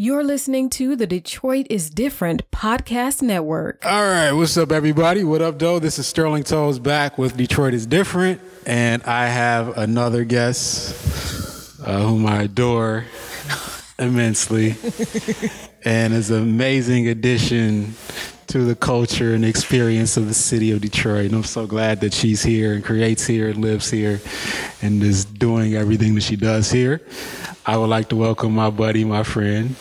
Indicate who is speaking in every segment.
Speaker 1: You're listening to the Detroit is Different podcast network.
Speaker 2: All right, what's up, everybody? What up, though? This is Sterling Toles back with Detroit is Different, and I have another guest uh, whom I adore immensely, and is an amazing addition to the culture and experience of the city of Detroit. And I'm so glad that she's here and creates here and lives here and is doing everything that she does here. I would like to welcome my buddy, my friend,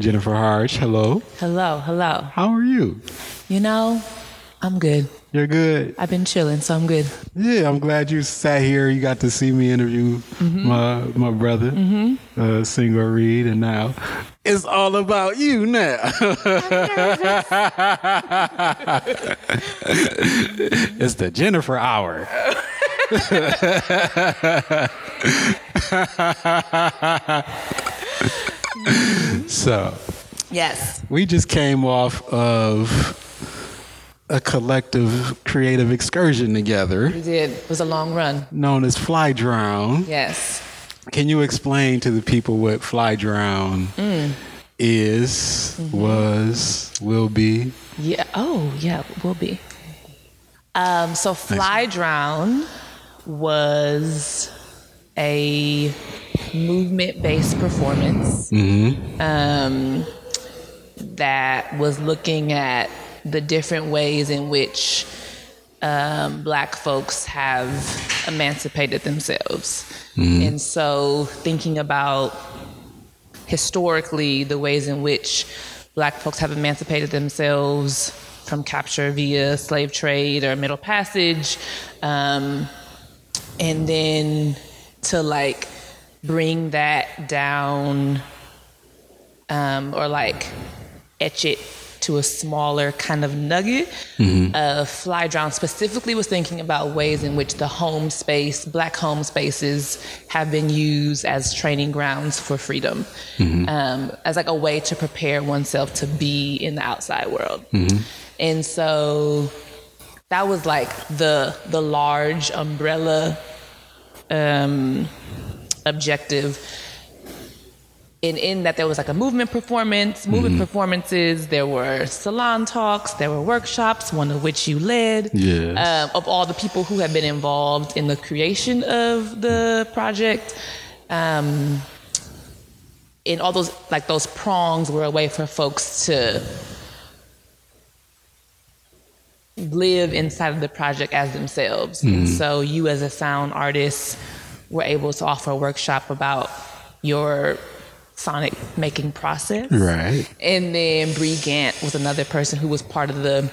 Speaker 2: Jennifer Harge. Hello.
Speaker 3: Hello, hello.
Speaker 2: How are you?
Speaker 3: You know, I'm good.
Speaker 2: You're good.
Speaker 3: I've been chilling, so I'm good.
Speaker 2: Yeah, I'm glad you sat here. You got to see me interview my my brother, uh, Senghor Reid, and now it's all about you now. it's the Jennifer hour. so
Speaker 3: Yes.
Speaker 2: we just came off of a collective creative excursion together
Speaker 3: We did. It was a long run.
Speaker 2: known as Fly Drown.
Speaker 3: Yes.
Speaker 2: Can you explain to the people what Fly Drown is, was, will be?
Speaker 3: Yeah. Oh, yeah, will be. Um, so Fly Drown was a movement-based performance um, that was looking at the different ways in which um, black folks have emancipated themselves. And so thinking about historically the ways in which black folks have emancipated themselves from capture via slave trade or middle passage um, and then to like bring that down um, or like etch it to a smaller kind of nugget. Uh, Fly Drown specifically was thinking about ways in which the home space, black home spaces, have been used as training grounds for freedom, um, as like a way to prepare oneself to be in the outside world. And so that was like the the large umbrella um, objective in in that there was like a movement performance, movement performances. There were salon talks, there were workshops, one of which you led.
Speaker 2: Yes.
Speaker 3: Um, of all the people who have been involved in the creation of the project, um, and all those like those prongs were a way for folks to live inside of the project as themselves. And so you as a sound artist were able to offer a workshop about your sonic making process.
Speaker 2: Right.
Speaker 3: And then Bree Gant was another person who was part of the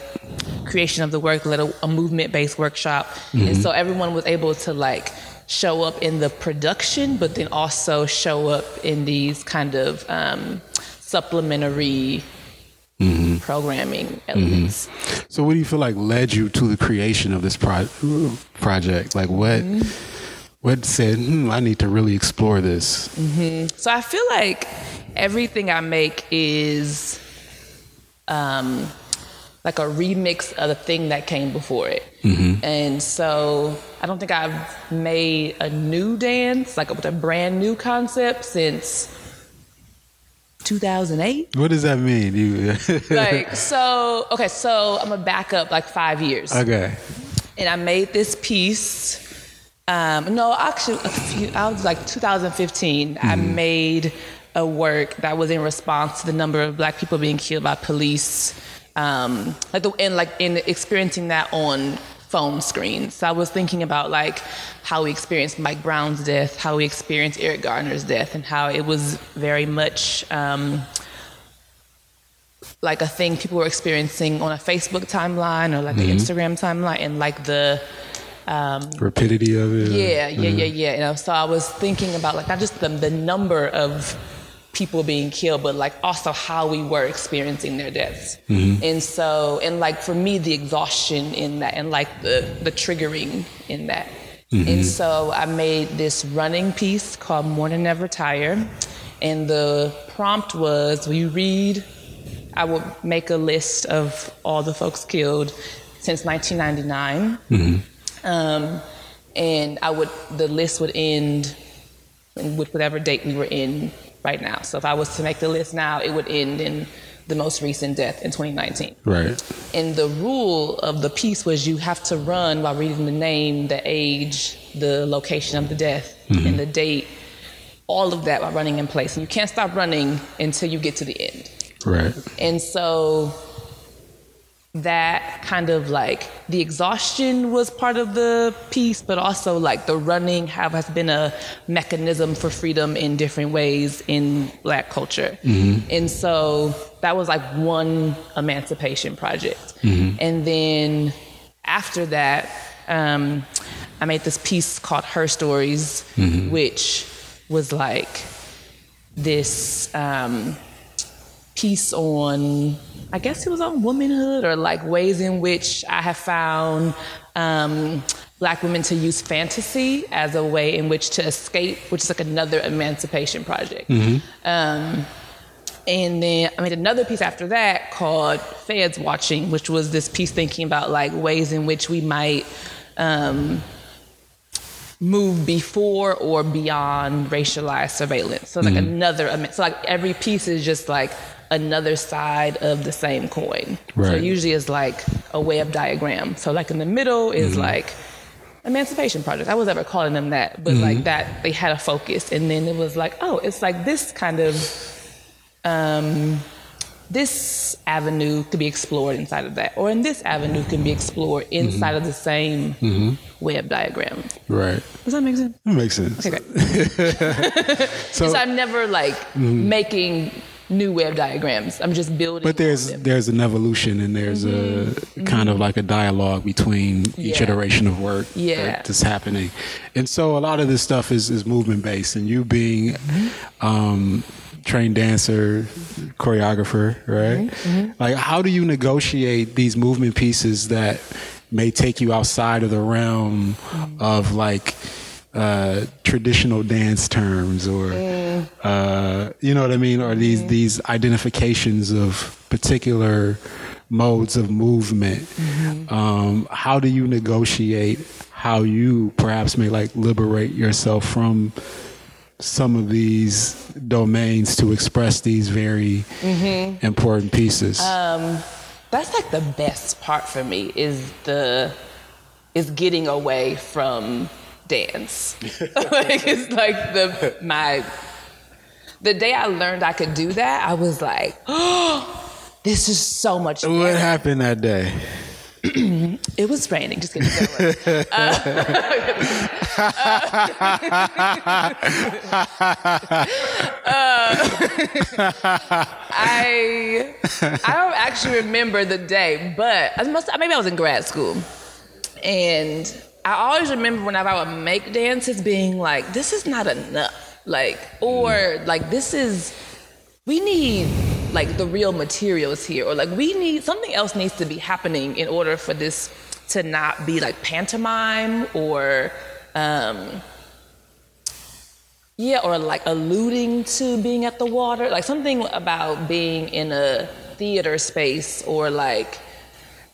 Speaker 3: creation of the work, led a, a movement based workshop. And so everyone was able to like show up in the production, but then also show up in these kind of um, supplementary Mm-hmm. programming elements. Mm-hmm.
Speaker 2: So, what do you feel like led you to the creation of this pro- project? Like, what mm-hmm. what said, hmm, I need to really explore this?
Speaker 3: So I feel like everything I make is um, like a remix of the thing that came before it. And so I don't think I've made a new dance, like with a brand new concept since 2008.
Speaker 2: What does that mean? You
Speaker 3: like, so, okay, so I'm gonna back up like five years.
Speaker 2: okay.
Speaker 3: and I made this piece. Um, no, actually, a few, I was like 2015. I made a work that was in response to the number of Black people being killed by police, um, like the, and like in experiencing that on phone screens. So I was thinking about like how we experienced Mike Brown's death, how we experienced Eric Garner's death, and how it was very much. Um, like a thing people were experiencing on a Facebook timeline or like an mm-hmm. Instagram timeline, and like um, the
Speaker 2: Rapidity of it.
Speaker 3: yeah, yeah, mm-hmm. yeah, yeah. You know, so I was thinking about like not just the the number of people being killed, but like also how we were experiencing their deaths. Mm-hmm. And so, and like for me, the exhaustion in that, and like the the triggering in that. Mm-hmm. And so I made this running piece called More Than Never Tire, and the prompt was: Will you read? I would make a list of all the folks killed since 1999. Mm-hmm. Um, and I would the list would end with whatever date we were in right now. So if I was to make the list now, it would end in the most recent death in 2019.
Speaker 2: Right.
Speaker 3: And the rule of the piece was you have to run while reading the name, the age, the location of the death, mm-hmm. and the date, all of that while running in place. And you can't stop running until you get to the end.
Speaker 2: Right.
Speaker 3: And so that kind of like the exhaustion was part of the piece, but also like the running have has been a mechanism for freedom in different ways in black culture. And so that was like one emancipation project. And then after that, um, I made this piece called Her Stories, which was like this um, piece on, I guess it was on womanhood or like ways in which I have found um, black women to use fantasy as a way in which to escape, which is like another emancipation project. Um, and then I made another piece after that called Feds Watching, which was this piece thinking about like ways in which we might um, move before or beyond racialized surveillance. So like another, so like every piece is just like another side of the same coin. So
Speaker 2: Right.
Speaker 3: usually it's like a web diagram. So like in the middle is mm-hmm. like Emancipation Project. I was ever calling them that, but like mm-hmm. that they had a focus, and then it was like, oh, it's like this kind of um, this avenue could be explored inside of that, or in this avenue can be explored mm-hmm. inside of the same web diagram.
Speaker 2: Right.
Speaker 3: Does that make sense?
Speaker 2: That makes sense.
Speaker 3: Okay, great.
Speaker 2: So,
Speaker 3: so I'm never like making new web diagrams. I'm just building.
Speaker 2: but there's there's an evolution and there's a mm-hmm. kind of like a dialogue between each
Speaker 3: Yeah.
Speaker 2: iteration of work
Speaker 3: Yeah.
Speaker 2: that's happening, and so a lot of this stuff is is movement based, and you being mm-hmm. um, trained dancer, choreographer, right? Mm-hmm. Like, how do you negotiate these movement pieces that may take you outside of the realm of like uh, traditional dance terms or uh, you know what I mean, or these these identifications of particular modes of movement. Um, how do you negotiate how you perhaps may like liberate yourself from some of these domains to express these very important pieces?
Speaker 3: that's like the best part for me is the is getting away from dance. like it's like the my the day I learned I could do that, I was like, oh, this is so much.
Speaker 2: what
Speaker 3: better.
Speaker 2: happened that day?
Speaker 3: It was raining. Just kidding. Don't. Uh, I I don't actually remember the day, but I must maybe I was in grad school, and I always remember whenever I would make dances, being like, "This is not enough," like, or like, "This is." we need like the real materials here or like we need something else needs to be happening in order for this to not be like pantomime or um yeah or like alluding to being at the water like something about being in a theater space or like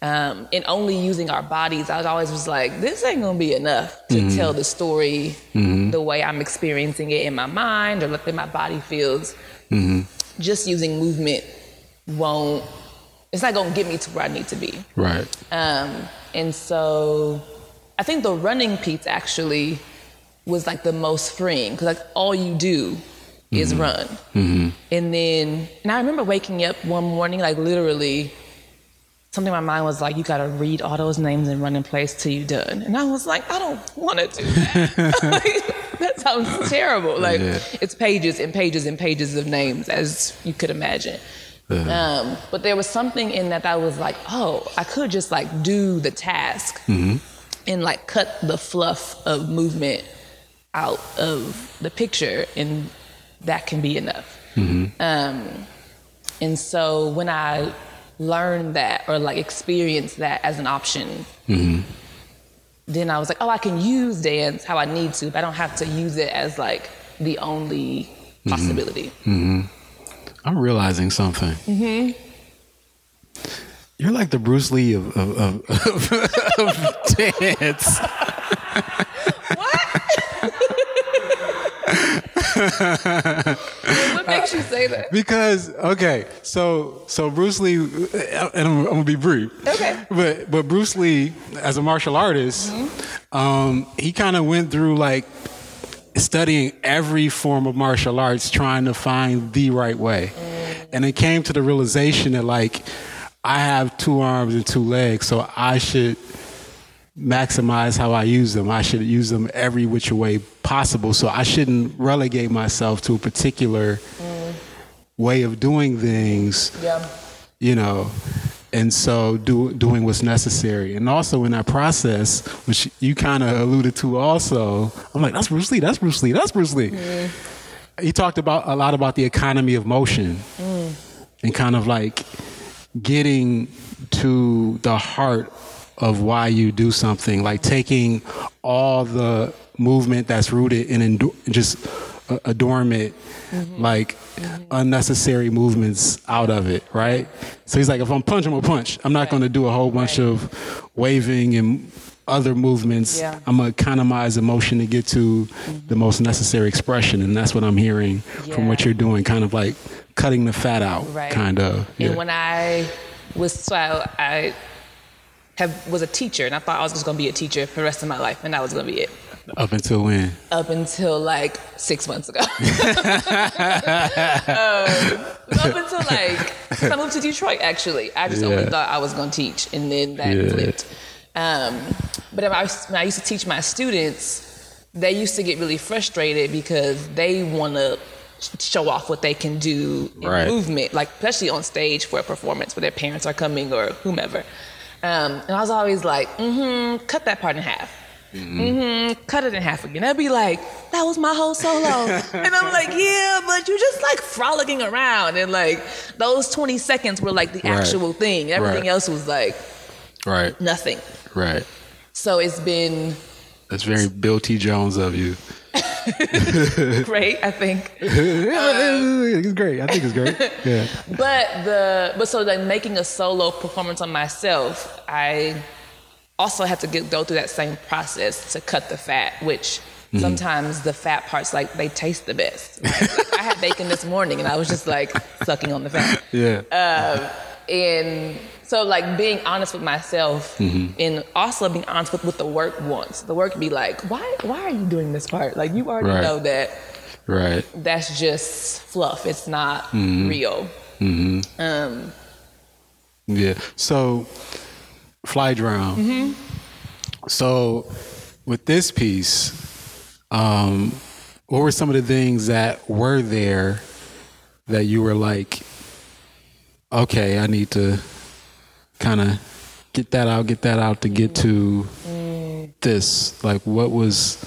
Speaker 3: um, and only using our bodies, I was always was like, this ain't gonna be enough to mm-hmm. tell the story mm-hmm. the way I'm experiencing it in my mind or the way my body feels. Mm-hmm. Just using movement won't, it's not gonna get me to where I need to be.
Speaker 2: Right.
Speaker 3: Um, and so I think the running piece actually was like the most freeing because like all you do is run. And then, and I remember waking up one morning, like literally, something in my mind was like, you gotta read all those names and run in place till you done. And I was like, I don't wanna do that. That sounds terrible. Like,
Speaker 2: Yeah.
Speaker 3: it's pages and pages and pages of names, as you could imagine. Um, but there was something in that that was like, oh, I could just like do the task and like cut the fluff of movement out of the picture, and that can be enough. Um, and so when I learned that or like experience that as an option, mm-hmm. then I was like, oh, I can use dance how I need to, but I don't have to use it as like the only mm-hmm. possibility. Mm-hmm.
Speaker 2: I'm realizing something. Mm-hmm. You're like the Bruce Lee of, of, of, of, of dance.
Speaker 3: what makes you say that?
Speaker 2: Because okay, so so Bruce Lee, and I'm, I'm gonna be brief.
Speaker 3: Okay.
Speaker 2: But but Bruce Lee, as a martial artist, um, he kind of went through like studying every form of martial arts, trying to find the right way, and it came to the realization that like I have two arms and two legs, so I should maximize how I use them. I should use them every which way possible. So I shouldn't relegate myself to a particular mm. way of doing things,
Speaker 3: Yeah.
Speaker 2: you know. And so do, doing what's necessary. And also in that process, which you kind of alluded to also, I'm like, that's Bruce Lee, that's Bruce Lee, that's Bruce Lee. Mm. He talked about a lot about the economy of motion mm. and kind of like getting to the heart of why you do something, like taking all the movement that's rooted in endo- just uh, adornment, like unnecessary movements out of it, right? So he's like, if I'm punching, I'm punch. I'm not gonna do a whole bunch of waving and other movements.
Speaker 3: Yeah.
Speaker 2: I'm gonna economize emotion to get to the most necessary expression, and that's what I'm hearing from what you're doing, kind of like cutting the fat out,
Speaker 3: Right.
Speaker 2: kind of.
Speaker 3: And when I was so I, I have was a teacher, and I thought I was just gonna be a teacher for the rest of my life, and that was gonna be it.
Speaker 2: Up until when?
Speaker 3: Up until like six months ago. Um, up until like I moved to Detroit. Actually, I just
Speaker 2: Yeah.
Speaker 3: only thought I was gonna teach, and then that
Speaker 2: Yeah.
Speaker 3: flipped. Um, but when I, when I used to teach my students, they used to get really frustrated because they want to show off what they can do in
Speaker 2: Right.
Speaker 3: movement, like especially on stage for a performance where their parents are coming or whomever. Um, and I was always like, mm-hmm, cut that part in half. Mm-hmm, cut it in half again. I'd be like, that was my whole solo. and I'm like, yeah, but you're just like frolicking around. And like those 20 seconds were like the
Speaker 2: Right.
Speaker 3: actual thing. Everything
Speaker 2: Right.
Speaker 3: else was like
Speaker 2: Right,
Speaker 3: nothing.
Speaker 2: right.
Speaker 3: So it's been
Speaker 2: That's very Bill T. Jones of you.
Speaker 3: great, I think.
Speaker 2: it's great. I think it's great. Yeah.
Speaker 3: But the but so like making a solo performance on myself, I also had to get, go through that same process to cut the fat, which sometimes the fat parts like they taste the best. Like, I had bacon this morning and I was just like sucking on the fat.
Speaker 2: Yeah.
Speaker 3: Um, and so like being honest with myself and also being honest with what the work wants. The work be like, why why are you doing this part? Like you already
Speaker 2: Right.
Speaker 3: know that
Speaker 2: right.
Speaker 3: that's just fluff. It's not real. Um,
Speaker 2: Yeah. So, fly drown. So, with this piece, um, what were some of the things that were there that you were like, okay, I need to kind of get that out, get that out to get to this? Like, what was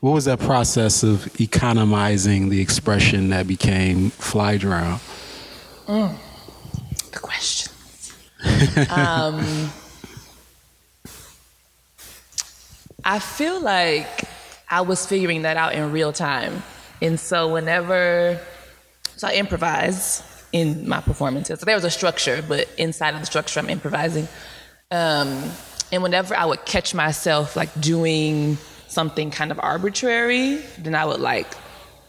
Speaker 2: what was that process of economizing the expression that became fly drown?
Speaker 3: the question. um, I feel like I was figuring that out in real time. And so whenever, so I improvise in my performances. So there was a structure, but inside of the structure, I'm improvising. Um, and whenever I would catch myself like doing something kind of arbitrary, then I would like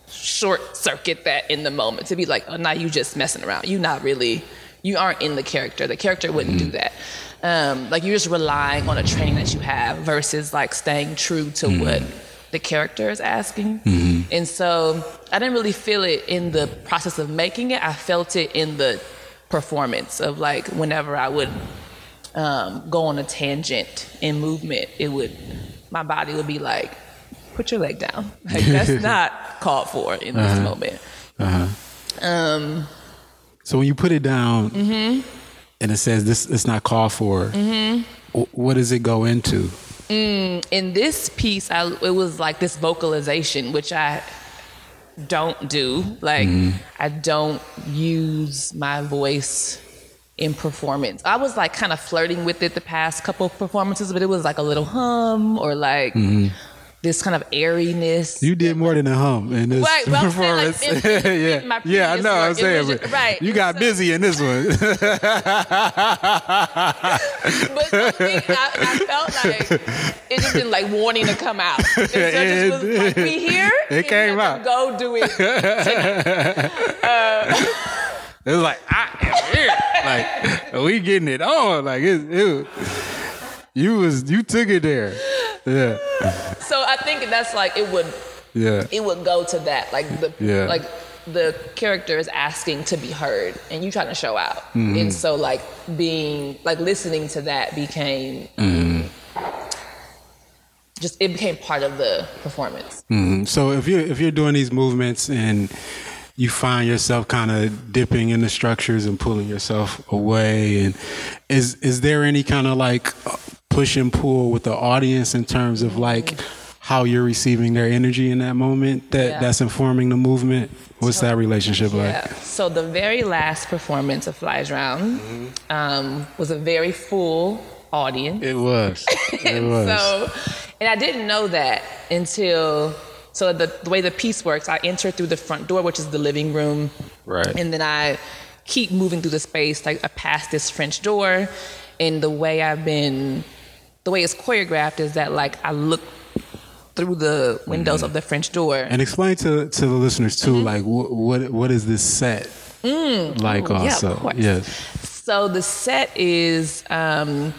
Speaker 3: short circuit that in the moment to be like, oh, now you just messing around. You not really, you aren't in the character. The character wouldn't do that. Um, like you're just relying on a training that you have versus like staying true to what the character is asking. And so I didn't really feel it in the process of making it. I felt it in the performance of like whenever I would um, go on a tangent in movement, it would, my body would be like, put your leg down. Like that's not called for in this uh-huh. moment. Uh-huh. Um,
Speaker 2: So when you put it down mm-hmm. and it says this it's not called for, mm-hmm. wh- what does it go into?
Speaker 3: Mm, in this piece, I, it was like this vocalization, which I don't do. Like, I don't use my voice in performance. I was like kind of flirting with it the past couple performances, but it was like a little hum or like this kind of airiness.
Speaker 2: You did more than a hum in this
Speaker 3: Right, well, like,
Speaker 2: performance.
Speaker 3: in- in-
Speaker 2: yeah, yeah, I know. I'm saying, but
Speaker 3: just- right,
Speaker 2: you got
Speaker 3: so-
Speaker 2: busy in this one.
Speaker 3: But something, I, I felt like it just been like wanting to come out. And so it just was like, we here.
Speaker 2: It came out.
Speaker 3: Go do it.
Speaker 2: It was like I am here. Like we getting it on. Like it, it you was you took it there. Yeah,
Speaker 3: So I think that's like it would
Speaker 2: yeah,
Speaker 3: it would go to that like the
Speaker 2: Yeah.
Speaker 3: like the character is asking to be heard and you trying to show out
Speaker 2: Mm-hmm.
Speaker 3: and so like being like listening to that became
Speaker 2: Mm-hmm.
Speaker 3: just it became part of the performance
Speaker 2: Mhm. So if you if you're doing these movements and you find yourself kind of dipping in the structures and pulling yourself away, and is is there any kind of like push and pull with the audience in terms of like how you're receiving their energy in that moment that
Speaker 3: Yeah.
Speaker 2: that's informing the movement? What's that relationship like?
Speaker 3: yeah so the very last performance of Fly Drown
Speaker 2: Mm-hmm.
Speaker 3: um, was a very full audience
Speaker 2: It was. It was.
Speaker 3: so and i didn't know that until so the, the way the piece works i enter through the front door which is the living room
Speaker 2: right.
Speaker 3: and then I keep moving through the space like I pass this French door, and the way I've been, the way it's choreographed is that like I look through the windows of the French door.
Speaker 2: and explain to to the listeners too, like what what what is this set like?
Speaker 3: Mm-hmm. yeah, of
Speaker 2: also,
Speaker 3: course.
Speaker 2: yes.
Speaker 3: So the set is um,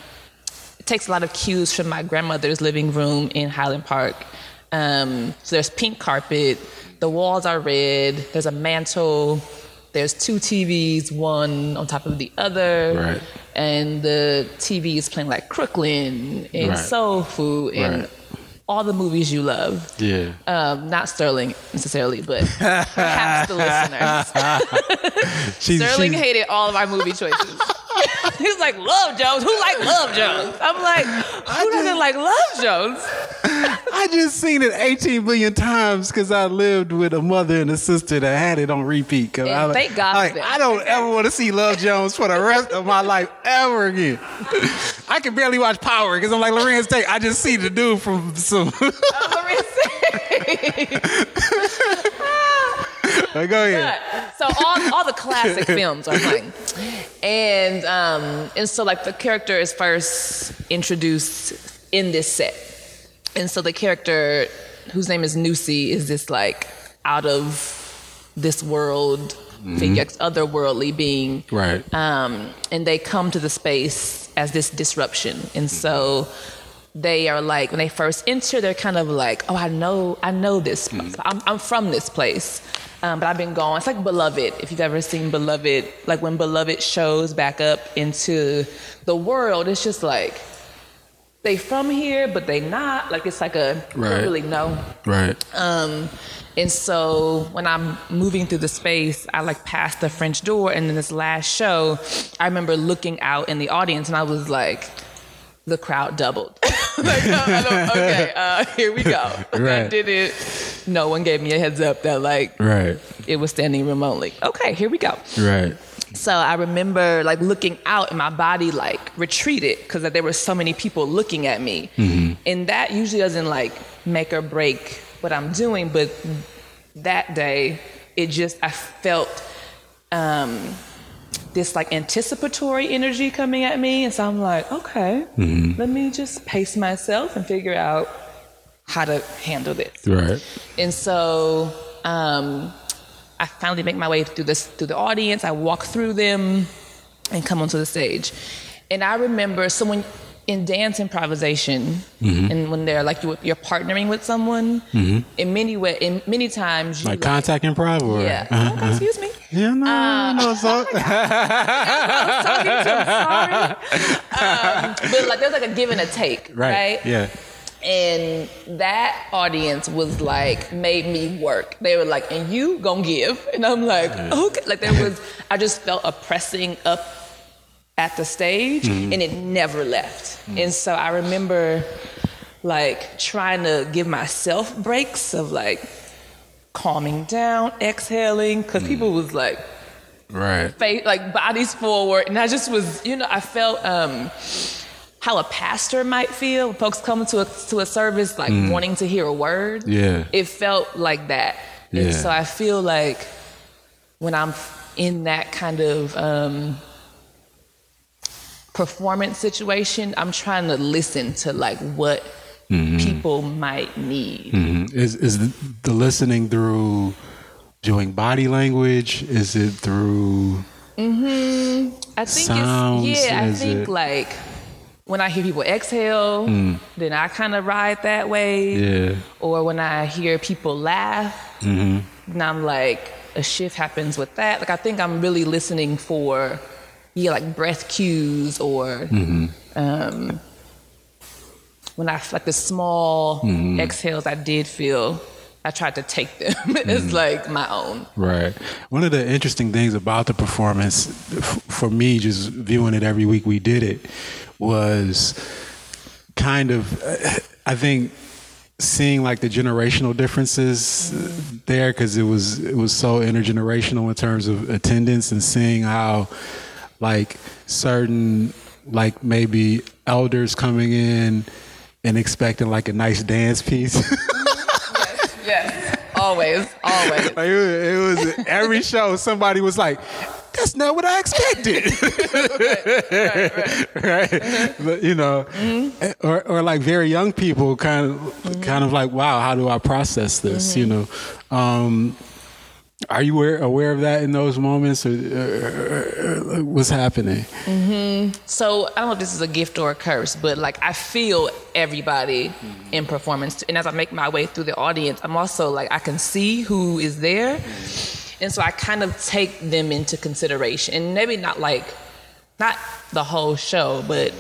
Speaker 3: it takes a lot of cues from my grandmother's living room in Highland Park. Um, so there's pink carpet, the walls are red. There's a mantle. There's two TVs, one on top of the other.
Speaker 2: Right.
Speaker 3: And the TV is playing like Crooklyn and
Speaker 2: Right.
Speaker 3: Soul Food and
Speaker 2: Right.
Speaker 3: All the movies you love.
Speaker 2: Yeah.
Speaker 3: Um, not Sterling necessarily, but perhaps the listeners.
Speaker 2: She's,
Speaker 3: Sterling
Speaker 2: she's-
Speaker 3: hated all of our movie choices. He's like, Love Jones. Who like Love Jones? I'm like, who doesn't like Love Jones?
Speaker 2: I just seen it 18 million times because I lived with a mother and a sister that had it on repeat. 'Cause I,
Speaker 3: thank God
Speaker 2: like. I don't ever want to see Love Jones for the rest of my life ever again. I can barely watch Power because I'm like Larenz Tate. I just see the dude from some. Like, Go ahead.
Speaker 3: so all, all the classic films are playing, and um, and so like the character is first introduced in this set, and so the character whose name is Nusi is this like out of this world figure, otherworldly being,
Speaker 2: Right.
Speaker 3: um, and they come to the space as this disruption, and so they are like when they first enter, they're kind of like, oh, I know, I know this. place. I'm, I'm from this place, um, but I've been gone. It's like Beloved. If you've ever seen Beloved, like when Beloved shows back up into the world, it's just like they from here, but they not. Like it's like a
Speaker 2: Right.
Speaker 3: don't really know.
Speaker 2: Right.
Speaker 3: Um, and so when I'm moving through the space, I like pass the French door, and then this last show, I remember looking out in the audience, and I was like, the crowd doubled. like, oh, I don't- okay, uh, here we go. I did it. No one gave me a heads up that like
Speaker 2: right.
Speaker 3: it was standing remotely. Okay, here we go.
Speaker 2: Right.
Speaker 3: So I remember like looking out and my body like retreated because there were so many people looking at me. And that usually doesn't like make or break what I'm doing, but that day it just I felt um, this like anticipatory energy coming at me, and so I'm like, okay, let me just pace myself and figure out how to handle this.
Speaker 2: Right.
Speaker 3: And so um, I finally make my way through this through the audience. I walk through them and come onto the stage. And I remember someone in dance improvisation, and when they're like you, you're partnering with someone, in many way, in many times, you
Speaker 2: Like contact improv or
Speaker 3: yeah.
Speaker 2: Uh,
Speaker 3: Oh, excuse me.
Speaker 2: yeah, no,
Speaker 3: Uh,
Speaker 2: no, so,
Speaker 3: talking to sorry. Um, but like there's like a give and a take,
Speaker 2: right.
Speaker 3: right?
Speaker 2: Yeah.
Speaker 3: And that audience was like, made me work. They were like, and you gonna give? And I'm like, okay. Like there was, I just felt a pressing up at the stage and it never left. And so I remember like trying to give myself breaks of like calming down, exhaling, because people was like,
Speaker 2: Right.
Speaker 3: face like bodies forward and i just was you know i felt um how a pastor might feel. Folks come to a to a service like wanting to hear a word.
Speaker 2: Yeah.
Speaker 3: It felt like that.
Speaker 2: Yeah.
Speaker 3: And so I feel like when I'm in that kind of um, performance situation, I'm trying to listen to like what people might need.
Speaker 2: Mhm. Is is the, the listening through doing body language? Is it through
Speaker 3: I think
Speaker 2: Sounds,
Speaker 3: it's yeah. I think
Speaker 2: it-
Speaker 3: like when I hear people exhale, then I kind of ride that way.
Speaker 2: yeah?
Speaker 3: Or when I hear people laugh,
Speaker 2: Mm-hmm.
Speaker 3: then I'm like a shift happens with that. Like I think I'm really listening for yeah, like breath cues or
Speaker 2: Mm-hmm.
Speaker 3: um, when I like the small
Speaker 2: Mm-hmm.
Speaker 3: exhales I did feel. I tried to take them as
Speaker 2: Mm-hmm.
Speaker 3: like my own.
Speaker 2: Right. One of the interesting things about the performance, f- for me, just viewing it every week we did it, was kind of, uh, I think, seeing like the generational differences there because it was it was so intergenerational in terms of attendance and seeing how like certain like maybe elders coming in and expecting like a nice dance piece
Speaker 3: Yes, always, always.
Speaker 2: Like it, was, it was every show. Somebody was like, "That's not what I expected." right, But you know, mm-hmm. eh, or or like very young people, kind of, kind of like, "Wow, how do I process this?" You mm-hmm. know. Um, are you aware, aware of that in those moments, or, or- or what's happening? Mm-hmm.
Speaker 3: So I don't know if this is a gift or a curse, but like I feel everybody mm-hmm. in performance, and as I make my way through the audience, I'm also like I can see who is there, and so I kind of take them into consideration, and maybe not like not the whole show, but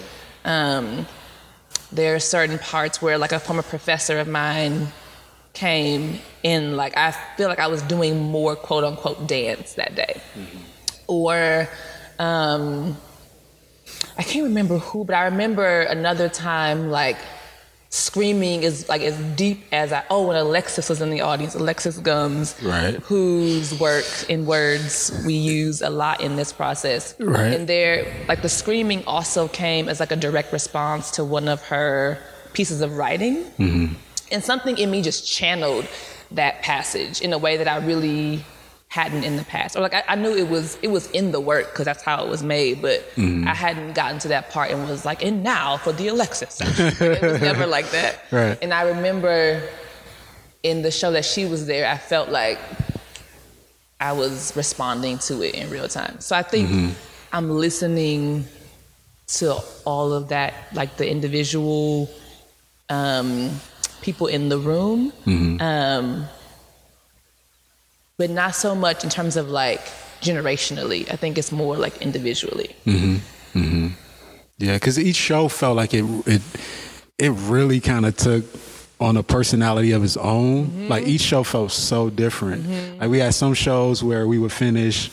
Speaker 3: um, there are certain parts where like a former professor of mine came in like I feel like I was doing more quote unquote dance that day. Or um I can't remember who, but I remember another time like screaming is like as deep as I oh when Alexis was in the audience, Alexis Gumbs,
Speaker 2: Right.
Speaker 3: whose work in words we use a lot in this process.
Speaker 2: Right.
Speaker 3: And there like the screaming also came as like a direct response to one of her pieces of writing. And something in me just channeled that passage in a way that I really hadn't in the past. Or like I, I knew it was it was in the work because that's how it was made, but I hadn't gotten to that part and was like, and now for the Alexis. Like, it was never like that.
Speaker 2: Right.
Speaker 3: And I remember in the show that she was there, I felt like I was responding to it in real time. So I think I'm listening to all of that, like the individual um, people in the room, mm-hmm. um, but not so much in terms of like generationally. I think it's more like individually. Mm-hmm. Mm-hmm.
Speaker 2: Yeah, because each show felt like it it it really kind of took on a personality of its own. Like each show felt so different. Like we had some shows where we would finish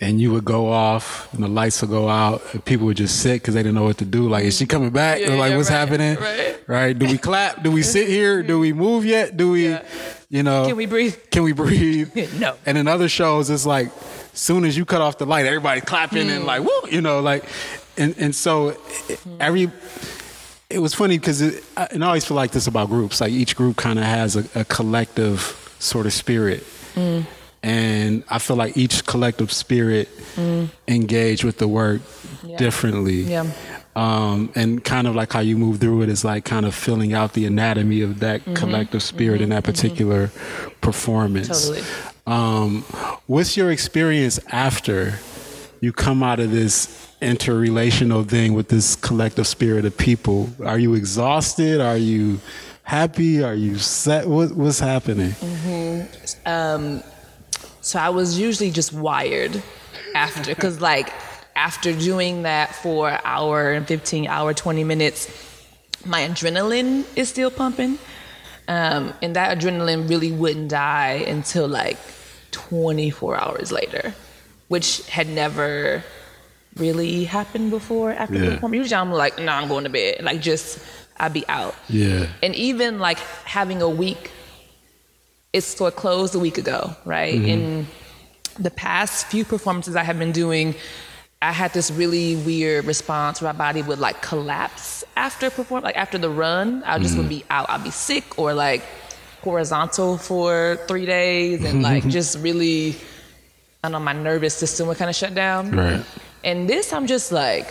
Speaker 2: and you would go off and the lights would go out and people would just sit because they didn't know what to do. Like, is she mm-hmm. coming back?
Speaker 3: Yeah,
Speaker 2: or like,
Speaker 3: yeah,
Speaker 2: what's
Speaker 3: right,
Speaker 2: happening?
Speaker 3: right.
Speaker 2: Right? Do we clap? Do we sit here? Do we mm-hmm. move yet? Do we,
Speaker 3: Yeah.
Speaker 2: you know?
Speaker 3: Can we breathe?
Speaker 2: Can we breathe?
Speaker 3: No.
Speaker 2: And in other shows, it's like, as soon as you cut off the light, everybody clapping and mm. like, woo, you know, like, and and so it- every. It was funny because it, and I always feel like this about groups. Like each group kind of has a, a collective sort of spirit, mm. And I feel like each collective spirit engage with the work
Speaker 3: Yeah.
Speaker 2: differently.
Speaker 3: Yeah.
Speaker 2: Um, and kind of like how you move through it is like kind of filling out the anatomy of that
Speaker 3: Mm-hmm.
Speaker 2: collective spirit in that particular performance.
Speaker 3: Totally.
Speaker 2: Um, what's your experience after you come out of this interrelational thing with this collective spirit of people? Are you exhausted? Are you happy? Are you set? What, what's happening?
Speaker 3: So I was usually just wired after, because like after doing that for an hour and 15, hour, 20 minutes, my adrenaline is still pumping. Um, and that adrenaline really wouldn't die until like 24 hours later, which had never really happened before after the
Speaker 2: Yeah.
Speaker 3: performance. Usually I'm like, nah, I'm going to bed. Like just, I'd be out.
Speaker 2: Yeah.
Speaker 3: And even like having a week, it's it closed a week ago, right? Mm-hmm. In the past few performances I have been doing, I had this really weird response where my body would like collapse after perform, like after the run. I just would mm-hmm. be out. I'd be sick or like horizontal for three days and like mm-hmm. just really, I don't know, my nervous system would kind of shut down.
Speaker 2: Right.
Speaker 3: And this, I'm just like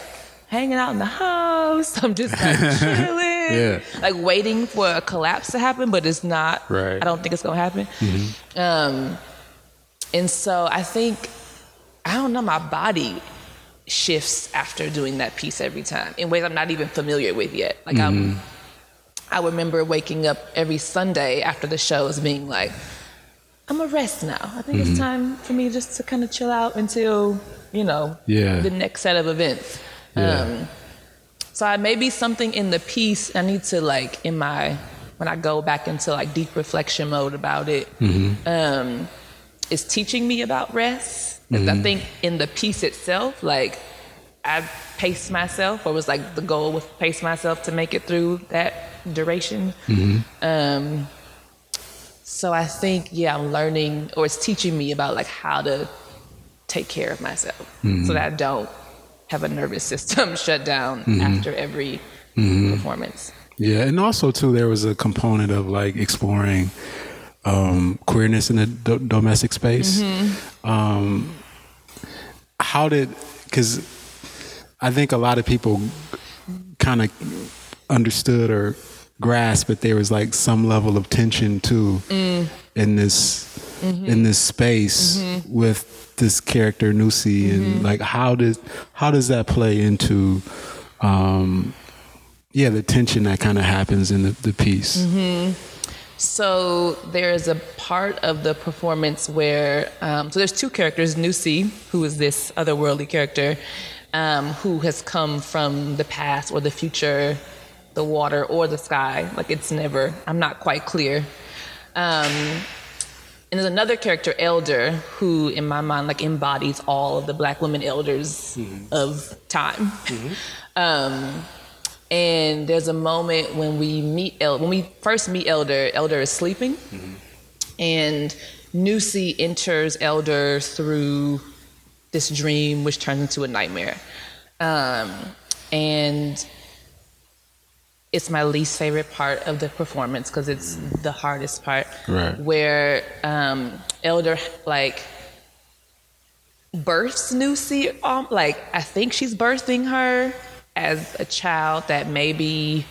Speaker 3: hanging out in the house. I'm just like chilling.
Speaker 2: Yeah.
Speaker 3: Like waiting for a collapse to happen, but it's not.
Speaker 2: Right.
Speaker 3: I don't think it's gonna happen. Um, and so I think, I don't know, my body shifts after doing that piece every time in ways I'm not even familiar with yet. Like I'm, I remember waking up every Sunday after the shows being like, I'm a rest now. I think it's time for me just to kind of chill out until, you know,
Speaker 2: Yeah.
Speaker 3: the next set of events.
Speaker 2: Yeah.
Speaker 3: Um, so I maybe something in the piece I need to like in my when I go back into like deep reflection mode about it, um, is teaching me about rest. 'Cause I think in the piece itself, like I paced myself, or was like the goal was pace myself to make it through that duration. Um, so I think yeah, I'm learning, or it's teaching me about like how to take care of myself, so that I don't have a nervous system shut down after every performance.
Speaker 2: Yeah, and also too, there was a component of like exploring um, queerness in the do- domestic space. Um, how did? Because I think a lot of people kind of understood or grasped that there was like some level of tension too in this in this space with this character Nusi, and like how did how does that play into um, yeah, the tension that kind of happens in the, the piece.
Speaker 3: So there's a part of the performance where um, so there's two characters, Nusi, who is this otherworldly character, um, who has come from the past or the future, the water or the sky. Like it's never. I'm not quite clear. Um, and there's another character, Elder, who in my mind like embodies all of the black women elders of time. Um, and there's a moment when we meet El- when we first meet Elder. Elder is sleeping, and Nusi enters Elder through this dream, which turns into a nightmare. Um, and it's my least favorite part of the performance because it's the hardest part.
Speaker 2: Right.
Speaker 3: Where um, Elder like births Nusi. Um, like I think she's birthing her as a child that maybe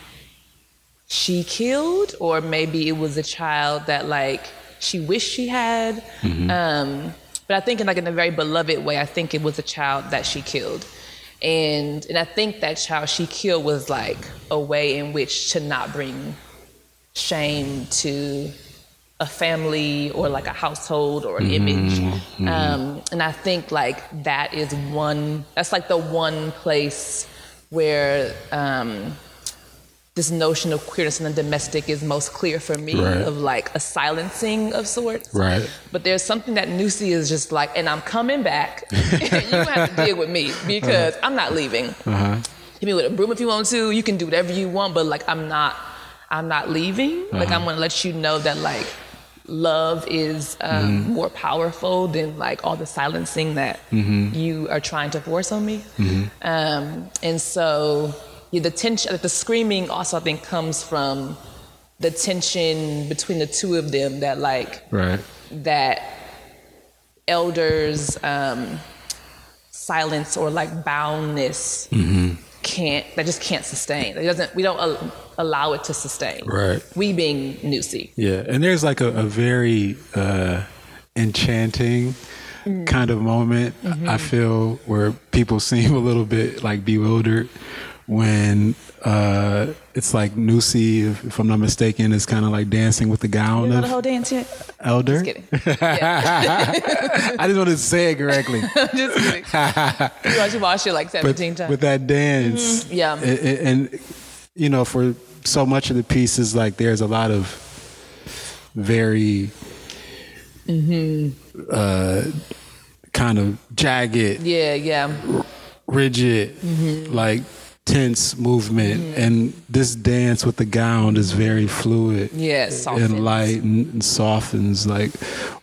Speaker 3: she killed, or maybe it was a child that like she wished she had. Um, but I think in like in a very beloved way, I think it was a child that she killed. And and I think that child she killed was like a way in which to not bring shame to a family or like a household or an image. Um, and I think like that is one, that's like the one place where um, this notion of queerness in the domestic is most clear for me
Speaker 2: Right.
Speaker 3: of like a silencing of sorts.
Speaker 2: Right.
Speaker 3: But there's something that Nusi is just like, and I'm coming back. you have to deal with me because I'm not leaving.
Speaker 2: Uh-huh.
Speaker 3: Hit me with a broom if you want to. You can do whatever you want, but like I'm not, I'm not leaving. Like I'm gonna let you know that like love is um, more powerful than like all the silencing that you are trying to force on me. Hmm. Um, and so yeah, the tension, like the screaming, also I think comes from the tension between the two of them. That like
Speaker 2: Right.
Speaker 3: that elders um, silence or like boundness can't that just can't sustain it doesn't we don't al- allow it to sustain
Speaker 2: Right.
Speaker 3: we being Nusi
Speaker 2: Yeah, and there's like a, a very uh, enchanting kind of moment. I feel where people seem a little bit like bewildered when uh, it's like Nusi, if, if I'm not mistaken, is kind of like dancing with the gown
Speaker 3: you know the whole dance yet
Speaker 2: Elder.
Speaker 3: just kidding yeah.
Speaker 2: I just wanted to say it correctly.
Speaker 3: just kidding you watch, you watched it like
Speaker 2: but
Speaker 3: 17 times
Speaker 2: with that dance,
Speaker 3: Mm-hmm. Yeah.
Speaker 2: a- a- and, you know, for so much of the pieces, like there's a lot of very
Speaker 3: Mm-hmm.
Speaker 2: uh, kind of jagged,
Speaker 3: yeah yeah
Speaker 2: rigid,
Speaker 3: Mm-hmm.
Speaker 2: like tense movement, and this dance with the gown is very fluid.
Speaker 3: Yeah,
Speaker 2: and light and, and softens. Like,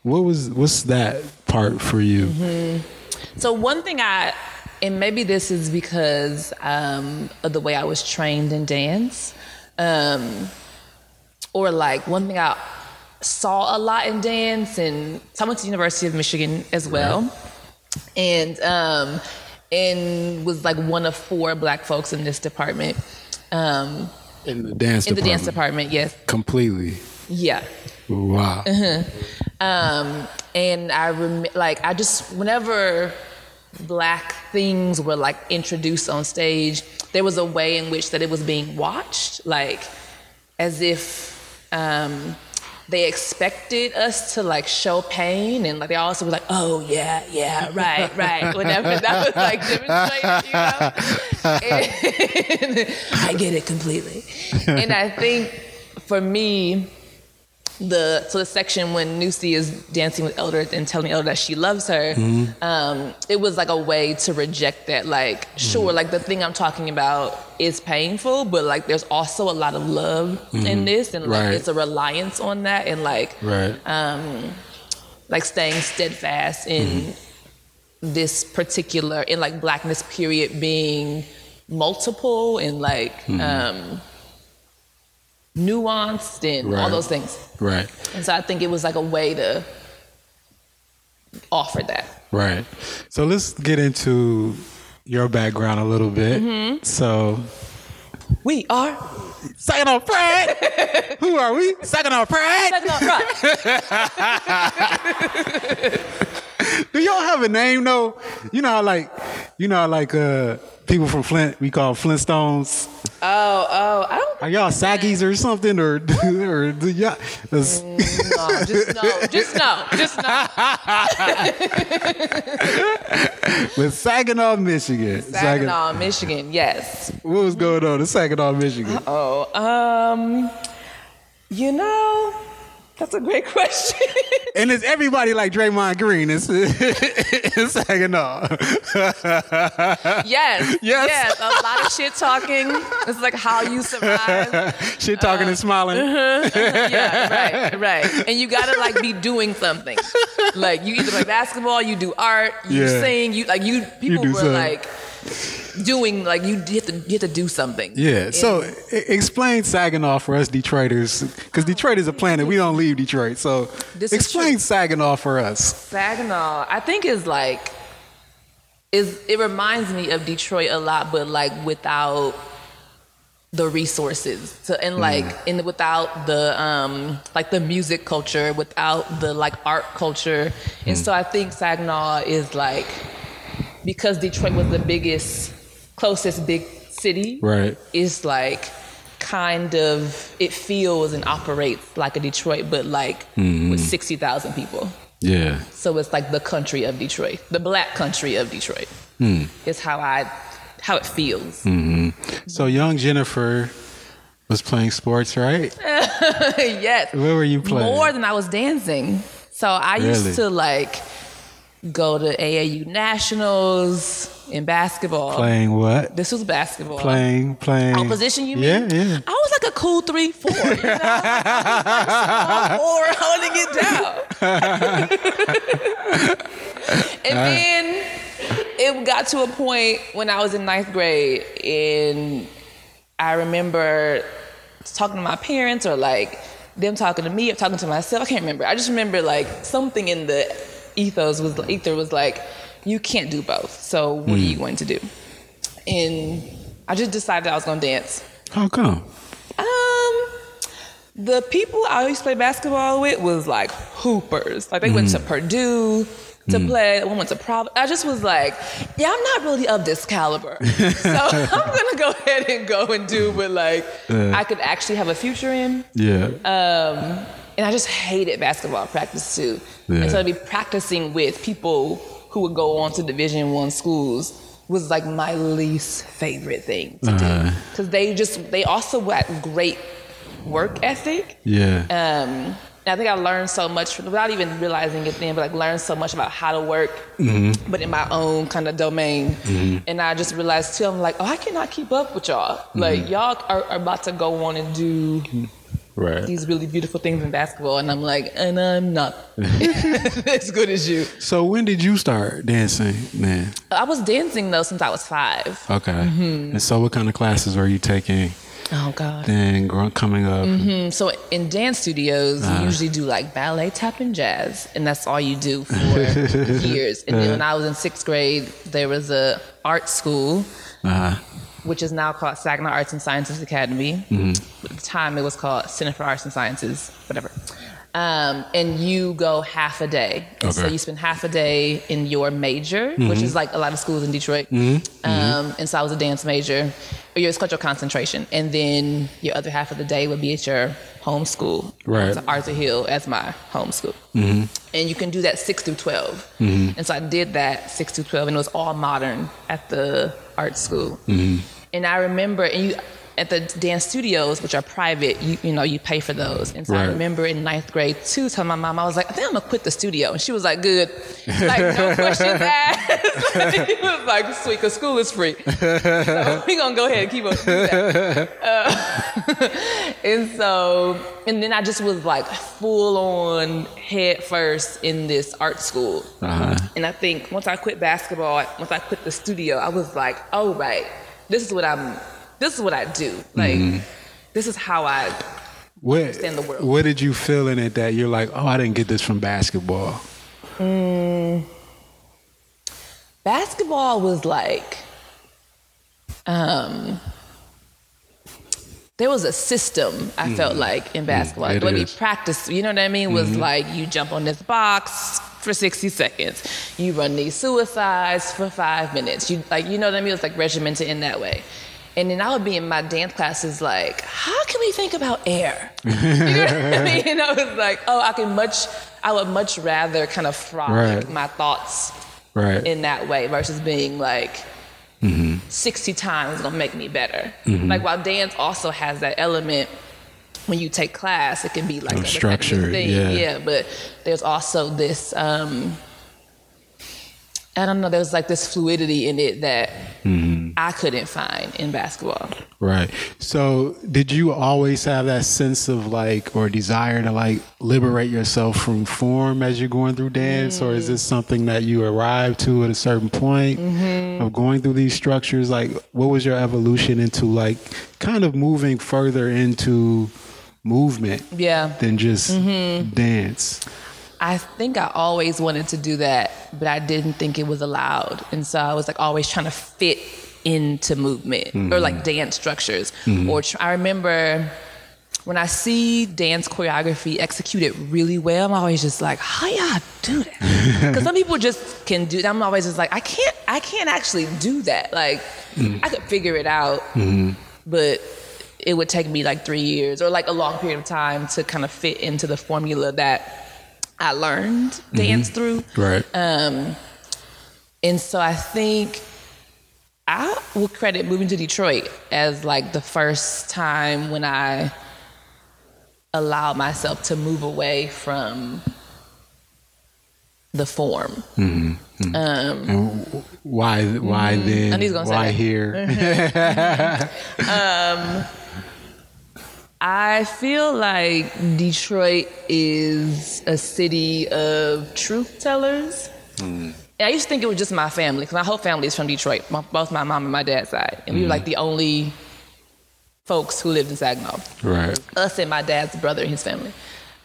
Speaker 2: what was what's that part for you?
Speaker 3: Mm-hmm. So one thing I and maybe this is because um, of the way I was trained in dance, um, or like one thing I saw a lot in dance, and so I went to the University of Michigan as well, and um, and was like one of four black folks in this department. Um,
Speaker 2: In the dance
Speaker 3: in the dance department, yes,
Speaker 2: Completely.
Speaker 3: yeah.
Speaker 2: Wow.
Speaker 3: Um, and I rem- like I just whenever black things were like introduced on stage, there was a way in which that it was being watched, like as if um, they expected us to like show pain, and like they also were like, "Oh yeah, yeah, right, right," whenever that was like demonstrated, you know. I get it completely, and I think for me the so the section when Nusi is dancing with Elder and telling Elder that she loves her, um, it was like a way to reject that. Like, sure, like the thing I'm talking about is painful, but like there's also a lot of love in this, and like
Speaker 2: Right.
Speaker 3: it's a reliance on that, and like
Speaker 2: Right.
Speaker 3: um, like staying steadfast in this particular in like blackness period being multiple and like um, nuanced and all those things.
Speaker 2: right.
Speaker 3: And so I think it was like a way to offer that.
Speaker 2: Right. So let's get into your background a little bit.
Speaker 3: Mm-hmm.
Speaker 2: So,
Speaker 3: We are
Speaker 2: second on pride. Who are we? Second on pride.
Speaker 3: second on right.
Speaker 2: Do y'all have a name though? You know, how like, you know, how like uh, people from Flint, we call Flintstones.
Speaker 3: Oh, oh, I don't
Speaker 2: Are y'all saggies or something, or or do y'all? is-
Speaker 3: know. Just no. Just no. Just no.
Speaker 2: with Saginaw, Michigan.
Speaker 3: Saginaw, Michigan. Yes.
Speaker 2: What was going on in Saginaw, Michigan?
Speaker 3: Oh, um, you know, that's a great question.
Speaker 2: And it's everybody like Draymond Green. It's, it's Saginaw.
Speaker 3: yes.
Speaker 2: Yes.
Speaker 3: Yes. A lot of shit talking. It's like how you survive.
Speaker 2: Shit talking and uh, smiling. Uh-huh, uh-huh.
Speaker 3: yeah, right, right. And you gotta like be doing something. Like you either play basketball, you do art, you
Speaker 2: Yeah.
Speaker 3: sing, you like you people
Speaker 2: do
Speaker 3: were
Speaker 2: something.
Speaker 3: like doing like you have to you have to do something.
Speaker 2: Yeah. So explain Saginaw for us Detroiters, because Detroit is a planet. We don't leave Detroit. So
Speaker 3: This
Speaker 2: explain. Saginaw for us.
Speaker 3: Saginaw, I think is like is it reminds me of Detroit a lot, but like without the resources to and like and without the um like the music culture without the like art culture and so i think saginaw is like because detroit was the biggest closest big city
Speaker 2: Right.
Speaker 3: is like kind of it feels and operates like a detroit but like with 60000 people
Speaker 2: Yeah.
Speaker 3: so it's like the country of Detroit, the black country of Detroit.
Speaker 2: Hmm.
Speaker 3: Is how I, how it feels.
Speaker 2: So young Jennifer was playing sports, right?
Speaker 3: yes,
Speaker 2: Where were you playing?
Speaker 3: more than I was dancing. So I
Speaker 2: Really?
Speaker 3: used to like go to AAU nationals in basketball.
Speaker 2: Playing what?
Speaker 3: This was basketball.
Speaker 2: Playing, playing.
Speaker 3: Opposition, you
Speaker 2: Yeah,
Speaker 3: mean?
Speaker 2: yeah. yeah.
Speaker 3: I was like a cool three, four, you know? I was like four holding it down. and then it got to a point when I was in ninth grade, and I remember talking to my parents or like them talking to me or talking to myself. I can't remember. I just remember like something in the ethos was ether was like, you can't do both. So what are you going to do? And I just decided I was gonna dance.
Speaker 2: How come?
Speaker 3: Um, the people I used to play basketball with was like hoopers. Like they went to Purdue to play. One went to Prov. I just was like, yeah, I'm not really of this caliber. so I'm gonna go ahead and go and do what like I could actually have a future in.
Speaker 2: Yeah.
Speaker 3: Um, and I just hated basketball practice too.
Speaker 2: Yeah.
Speaker 3: And so to be practicing with people who would go on to Division One schools was like my least favorite thing to
Speaker 2: Uh-huh.
Speaker 3: do because they just they also had great work ethic.
Speaker 2: yeah.
Speaker 3: Um, and I think I learned so much without even realizing it then, but like learned so much about how to work,
Speaker 2: Mm-hmm.
Speaker 3: but in my own kind of domain. And I just realized too, I'm like, oh, I cannot keep up with y'all.
Speaker 2: Mm-hmm.
Speaker 3: Like y'all are, are about to go on and do
Speaker 2: Right.
Speaker 3: these really beautiful things in basketball, and I'm like, and I'm not as good as you.
Speaker 2: So when did you start dancing, man?
Speaker 3: I was dancing though since I was five.
Speaker 2: Okay.
Speaker 3: Mm-hmm.
Speaker 2: And so what kind of classes were you taking
Speaker 3: Oh God.
Speaker 2: then coming up?
Speaker 3: Mm, So in dance studios,
Speaker 2: Uh-huh.
Speaker 3: you usually do like ballet, tap, and jazz, and that's all you do for years. And then when I was in sixth grade, there was a art school,
Speaker 2: Uh-huh.
Speaker 3: Which is now called Saginaw Arts and Sciences Academy.
Speaker 2: Mm-hmm.
Speaker 3: At the time, it was called Center for Arts and Sciences, whatever. Um, and you go half a day. And So you spend half a day in your major, which is like a lot of schools in Detroit. Um, and so I was a dance major. Or your, called concentration. And then your other half of the day would be at your home school.
Speaker 2: Right.
Speaker 3: So Arthur Hill as my home school. And you can do that 6 through 12. And so I did that 6 through 12, and it was all modern at the art school. Mm-hmm. And I remember, and you, at the dance studios, which are private, you, you know, you pay for those. And so I remember in ninth grade too, telling my mom, I was like, I think I'm gonna quit the studio. And she was like, good. Like, no questions asked. she was like, sweet, because school is free. So we gonna go ahead and keep on doing that. Uh, and so, and then I just was like full on head first in this art school.
Speaker 2: Uh-huh.
Speaker 3: And I think once I quit basketball, once I quit the studio, I was like, oh right, this is what I'm this is what I do. Like this is how I
Speaker 2: What,
Speaker 3: Understand the world.
Speaker 2: what did you feel in it that you're like, oh, I didn't get this from basketball?
Speaker 3: basketball was like um there was a system I felt like in basketball.
Speaker 2: Mm. it
Speaker 3: the way we.
Speaker 2: Mm-hmm.
Speaker 3: practiced, you know what I mean, was like you jump on this box for 60 seconds. You run these suicides for five minutes. You like you know what I mean? It was like regimented in that way. And then I would be in my dance classes like, how can we think about air? you know what I mean? And I was like, oh, I can much I would much rather kind of frolic
Speaker 2: Right.
Speaker 3: my thoughts
Speaker 2: Right.
Speaker 3: in that way versus being like
Speaker 2: Mm-hmm.
Speaker 3: 60 times is gonna make me better. Like while dance also has that element when you take class, it can be like
Speaker 2: Of
Speaker 3: a repetitive
Speaker 2: structure,
Speaker 3: thing.
Speaker 2: yeah.
Speaker 3: but there's also this um I don't know, there's like this fluidity in it that
Speaker 2: Mm-hmm.
Speaker 3: I couldn't find in basketball.
Speaker 2: Right. So, did you always have that sense of like, or desire to like liberate yourself from form as you're going through dance, or is mm. this something that you arrived to at a certain point mm-hmm. of going through these structures? Like, what was your evolution into like kind of moving further into movement
Speaker 3: Yeah.
Speaker 2: than just mm-hmm. dance?
Speaker 3: I think I always wanted to do that, but I didn't think it was allowed. And so I was like always trying to fit into movement or mm-hmm. like dance structures. Mm-hmm. Or tr- I remember when I see dance choreography executed really well, I'm always just like, how y'all do that? Because some people just can do. that. I'm always just like, I can't, I can't actually do that. Like, mm. I could figure it out, mm-hmm. but it would take me like three years or like a long period of time to kind of fit into the formula that I learned dance through.
Speaker 2: Right.
Speaker 3: Um, and so I think I will credit moving to Detroit as like the first time when I allowed myself to move away from the form. Mm-hmm.
Speaker 2: Um, and w- why? Why mm-hmm. then?
Speaker 3: And he's gonna say
Speaker 2: why
Speaker 3: that.
Speaker 2: here?
Speaker 3: Um, I feel like Detroit is a city of truth tellers. Mm. And I used to think it was just my family, because my whole family is from Detroit, my, both my mom and my dad's side. And we were like the only folks who lived in Saginaw.
Speaker 2: right.
Speaker 3: Us and my dad's brother and his family.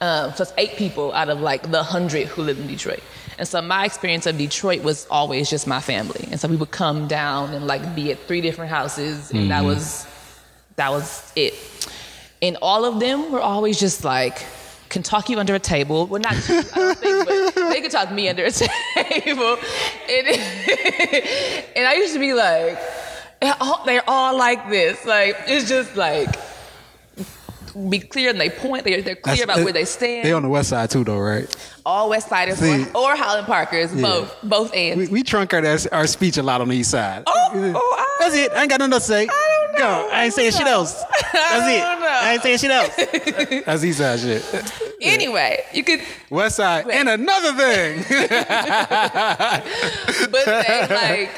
Speaker 3: Um, so it's eight people out of like the hundred who live in Detroit. And so my experience of Detroit was always just my family. And so we would come down and like be at three different houses, and that was that was it. And all of them were always just like, can talk you under a table. Well, not you, I don't think, but they could talk me under a table. And, and I used to be like, they're all like this. Like, it's just like, be clear and they point, they're, they're clear
Speaker 2: That's-
Speaker 3: about where they stand.
Speaker 2: They're on the west side too, though, right?
Speaker 3: All West Siders
Speaker 2: See.
Speaker 3: or, or Highland Parkers, both, both ends.
Speaker 2: We, we our, our speech a lot on the east side.
Speaker 3: Oh, oh, I-
Speaker 2: That's it. I ain't got nothing to say.
Speaker 3: I don't know.
Speaker 2: Go. I ain't saying shit else. That's it.
Speaker 3: don't know.
Speaker 2: I ain't saying shit else. That's east side shit.
Speaker 3: Anyway, you could
Speaker 2: West Side and another thing.
Speaker 3: but they like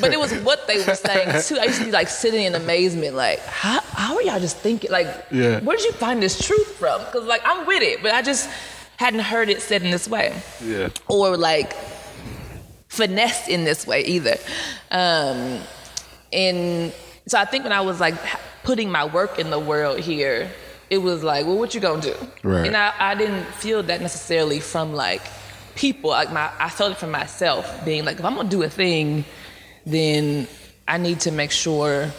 Speaker 3: but it was what they were saying too. I used to be like sitting in amazement, like, how how are y'all just thinking? Like,
Speaker 2: Yeah.
Speaker 3: where did you find this truth from? Because like I'm with it, but I just hadn't heard it said in this way.
Speaker 2: yeah.
Speaker 3: or like finessed in this way either. Um, and so I think when I was like putting my work in the world here, it was like, well, what you gonna do?
Speaker 2: Right.
Speaker 3: And I, I didn't feel that necessarily from like people. Like my, I felt it from myself, being like, if I'm gonna do a thing, then I need to make sure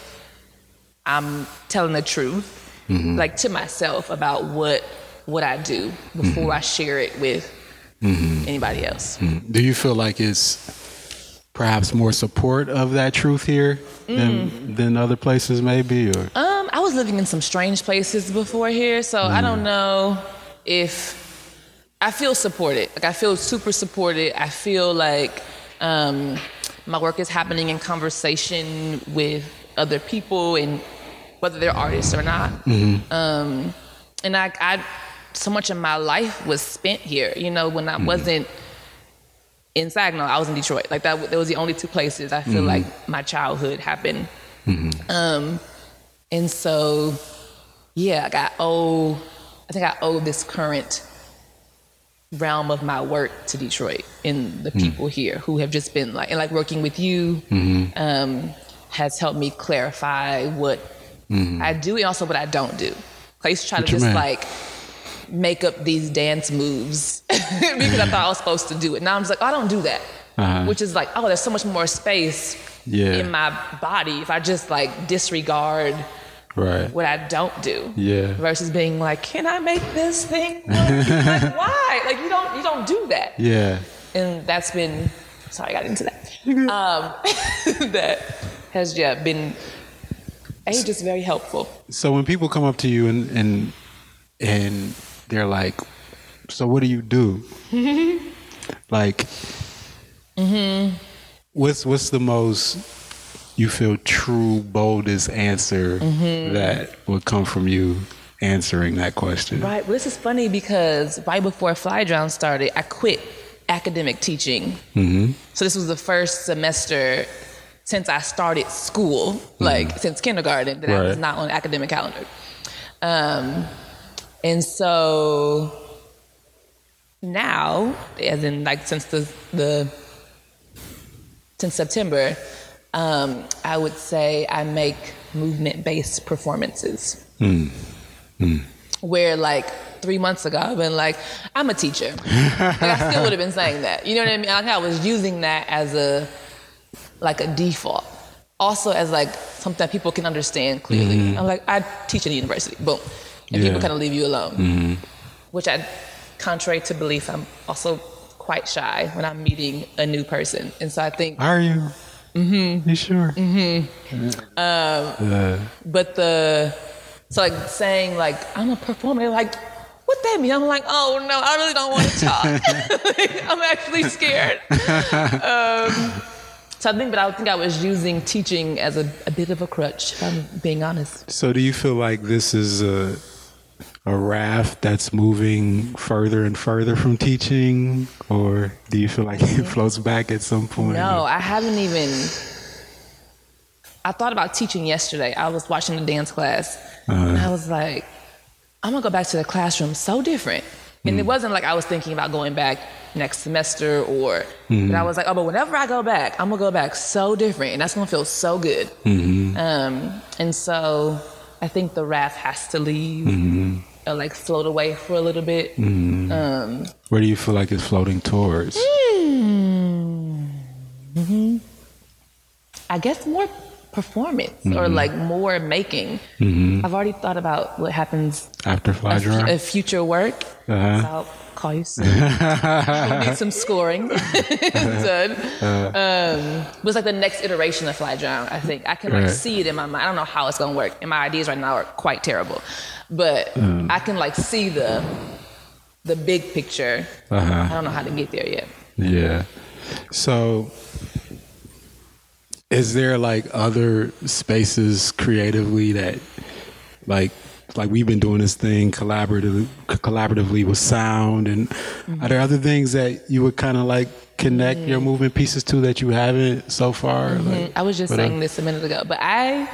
Speaker 3: I'm telling the truth, like to myself about what what I do before I share it with anybody else.
Speaker 2: Do you feel like it's perhaps more support of that truth here than than other places maybe or
Speaker 3: Um, I was living in some strange places before here, so I don't know if I feel supported. Like I feel super supported. I feel like um, my work is happening in conversation with other people, and whether they're artists or not. Um, and I, I, so much of my life was spent here. You know, when I mm-hmm. wasn't in Saginaw, I was in Detroit. Like that, that was the only two places I feel mm-hmm. like my childhood happened. Mm-hmm. Um, and so, yeah, like I owe, I think I owe this current realm of my work to Detroit and the people here who have just been like, and like working with you um, has helped me clarify what I do and also what I don't do. I used to try
Speaker 2: What
Speaker 3: to just
Speaker 2: mean?
Speaker 3: like make up these dance moves because I thought I was supposed to do it. Now I'm just like, oh, I don't do that.
Speaker 2: Uh-huh.
Speaker 3: Which is like, oh, there's so much more space
Speaker 2: Yeah.
Speaker 3: in my body if I just like disregard
Speaker 2: right
Speaker 3: what I don't do.
Speaker 2: Yeah.
Speaker 3: Versus being like, can I make this thing? like, why? Like you don't you don't do that.
Speaker 2: yeah
Speaker 3: And that's been sorry, I got into that. Um, that has yeah been a just very helpful.
Speaker 2: so when people come up to you and and and they're like so what do you do like what's what's the most you feel true boldest answer that would come from you answering that question
Speaker 3: Right. Well, this is funny because right before Fly Drown started, I quit academic teaching. Mm-hmm. So this was the first semester since I started school, like since kindergarten, that I was not on the academic calendar. Um, and so now, as in like since the the since September, um, I would say I make movement based performances hmm. Hmm. where like three months ago I've been like, I'm a teacher. like I still would have been saying that. You know what I mean? Like I was using that as a like a default. Also as like something that people can understand clearly. Hmm. I'm like, I teach at a university. Boom. And people kind of leave you alone. Which I contrary to belief, I'm also quite shy when I'm meeting a new person. And so I think
Speaker 2: are you mm-hmm you sure
Speaker 3: But the so like saying like I'm a performer, like, what that mean? I'm like, oh no, I really don't want to talk. I'm actually scared. um, so I think, but I think I was using teaching as a, a bit of a crutch. If I'm being honest.
Speaker 2: So do you feel like this is a a raft that's moving further and further from teaching, or do you feel like it floats back at some point?
Speaker 3: No, I haven't even. I thought about teaching yesterday. I was watching the dance class, and I was like, I'm gonna go back to the classroom so different. And it mm. wasn't like I was thinking about going back next semester or, but I mm-hmm. was like, oh, but whenever I go back, I'm gonna go back so different, and that's gonna feel so good. Mm-hmm. Um, and so I think the raft has to leave, mm-hmm. Or like float away for a little bit. Um,
Speaker 2: Where do you feel like it's floating towards?
Speaker 3: I guess more performance or
Speaker 2: Mm-hmm.
Speaker 3: like more making. I've already thought about what happens
Speaker 2: After fly
Speaker 3: a,
Speaker 2: dry?
Speaker 3: a future work.
Speaker 2: Uh-huh.
Speaker 3: So I'll call you soon. need some scoring done. Um, but it's like the next iteration of Fly Drown, I think. I can like
Speaker 2: Right.
Speaker 3: see it in my mind. I don't know how it's gonna work. And my ideas right now are quite terrible. But
Speaker 2: Mm.
Speaker 3: I can like see the the big picture.
Speaker 2: Uh-huh.
Speaker 3: I don't know how to get there yet.
Speaker 2: Yeah. So, is there like other spaces creatively that, like, like we've been doing this thing collaboratively, collaboratively with sound, and
Speaker 3: Mm-hmm.
Speaker 2: are there other things that you would kind of like connect your movement pieces to that you haven't so far?
Speaker 3: Mm-hmm. I was just
Speaker 2: whatever?
Speaker 3: saying this a minute ago, but I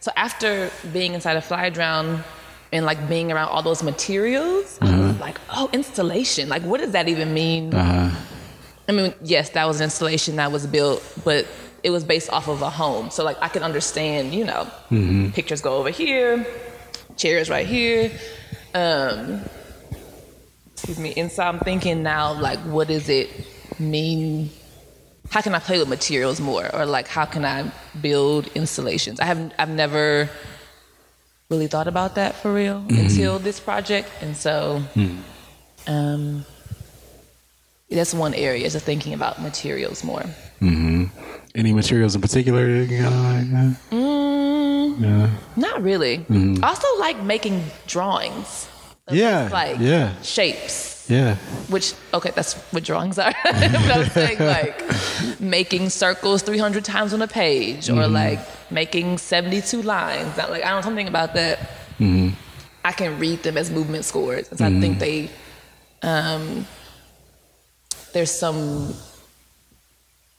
Speaker 3: so after being inside of Fly Drown and like being around all those materials, I was like, oh, installation. Like, what does that even mean?
Speaker 2: Uh-huh.
Speaker 3: I mean, yes, that was an installation that was built, but it was based off of a home. So like I can understand, you know, pictures go over here, chairs right here. Um, excuse me. And so I'm thinking now, like, what does it mean? How can I play with materials more, or like, how can I build installations? I haven't, I've never really thought about that for real until this project, and so, um, that's one area is thinking about materials more.
Speaker 2: Any materials in particular? that you kinda like,
Speaker 3: Mm,
Speaker 2: yeah.
Speaker 3: not really. I also like making drawings.
Speaker 2: Yeah,
Speaker 3: Like
Speaker 2: yeah.
Speaker 3: shapes.
Speaker 2: Yeah.
Speaker 3: Which okay, that's what drawings are. but I'm saying like making circles 300 times on a page, or mm-hmm. like making 72 lines. Not like I don't know something about that. Mm-hmm. I can read them as movement scores, and so I think mm-hmm. they um, there's some.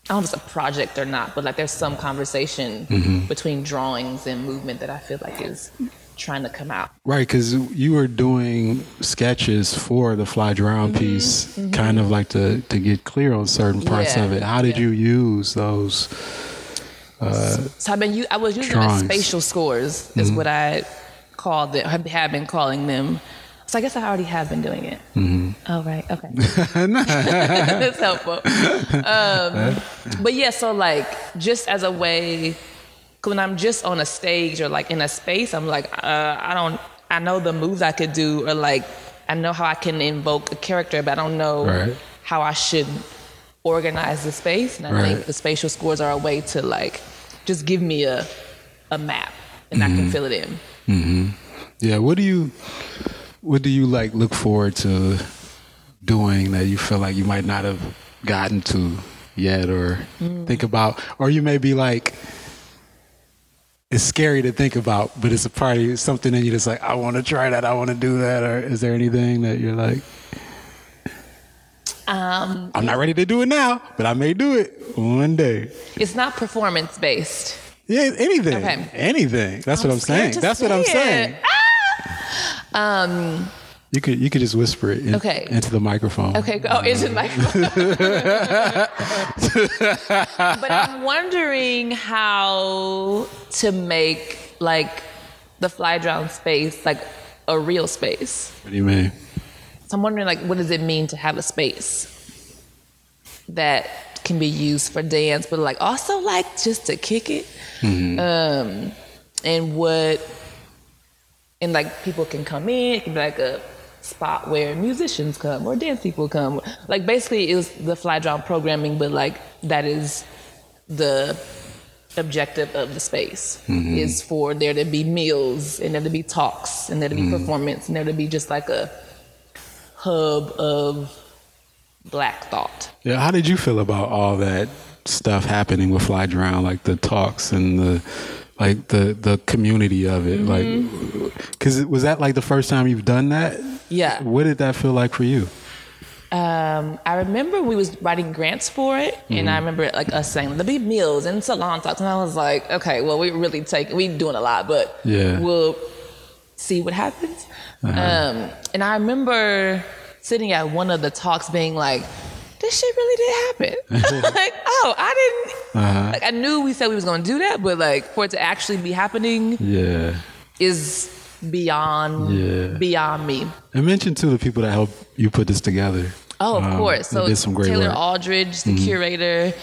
Speaker 3: I don't know if it's a project or not, but like there's some conversation between drawings and movement that I feel like is trying to come out.
Speaker 2: Right, because you were doing sketches for the Fly Drown
Speaker 3: Mm-hmm,
Speaker 2: piece, kind of like to, to get clear on certain parts
Speaker 3: Yeah,
Speaker 2: of it. How did
Speaker 3: yeah.
Speaker 2: you use those?
Speaker 3: So I've been I was using
Speaker 2: Drawings.
Speaker 3: the spatial scores is what I called it. Have have been calling them. So I guess I already have been doing it. Oh right, okay. That's helpful. Um, but yeah, so like just as a way, when I'm just on a stage or like in a space, I'm like uh, I don't. I know the moves I could do, or like I know how I can invoke a character, but I don't know
Speaker 2: Right.
Speaker 3: how I should organize the space. And I
Speaker 2: Right.
Speaker 3: think the spatial scores are a way to like just give me a a map and I can fill it in.
Speaker 2: Yeah, what do you what do you like look forward to doing that you feel like you might not have gotten to yet or
Speaker 3: Mm.
Speaker 2: think about or you may be like it's scary to think about, but it's a part of you, something in you that's like, I want to try that, I want to do that, or is there anything that you're like,
Speaker 3: Um,
Speaker 2: I'm not ready to do it now, but I may do it one day.
Speaker 3: it's not performance based.
Speaker 2: Yeah, anything,
Speaker 3: Okay.
Speaker 2: anything. That's what I'm saying. That's what I'm
Speaker 3: say
Speaker 2: saying.
Speaker 3: it. Um,
Speaker 2: You could you could just whisper it in-
Speaker 3: Okay.
Speaker 2: into the microphone.
Speaker 3: Okay, go. Oh, is it my But I'm wondering how to make like the fly drown space like a real space.
Speaker 2: What do you mean?
Speaker 3: So I'm wondering like what does it mean to have a space that can be used for dance, but like also like just to kick it. Um, and what and like people can come in, it can be like a spot where musicians come or dance people come. Like basically it was the fly drown programming, but like that is the objective of the space mm-hmm. is for there to be meals and there to be talks and there to be mm-hmm. performance and there to be just like a hub of black thought.
Speaker 2: Yeah, how did you feel about all that stuff happening with Fly Drown, like the talks and the like the the community of it,
Speaker 3: Mm-hmm.
Speaker 2: like because was that like the first time you've done that?
Speaker 3: Yeah.
Speaker 2: What did that feel like for you?
Speaker 3: Um, I remember we was writing grants for it, and I remember like us saying there'll be meals and salon talks, and I was like, okay, well we really take we doing a lot, but
Speaker 2: Yeah.
Speaker 3: we'll see what happens. Um, and I remember sitting at one of the talks, being like, this shit really did happen. like, oh, I didn't. Like I knew we said we was gonna do that, but like for it to actually be happening
Speaker 2: Yeah,
Speaker 3: is beyond
Speaker 2: Yeah.
Speaker 3: beyond me.
Speaker 2: and mention to the people that helped you put this together.
Speaker 3: Oh, of
Speaker 2: Um,
Speaker 3: course. So
Speaker 2: did some great
Speaker 3: Taylor
Speaker 2: work. Mm-hmm.
Speaker 3: Aldridge, the curator,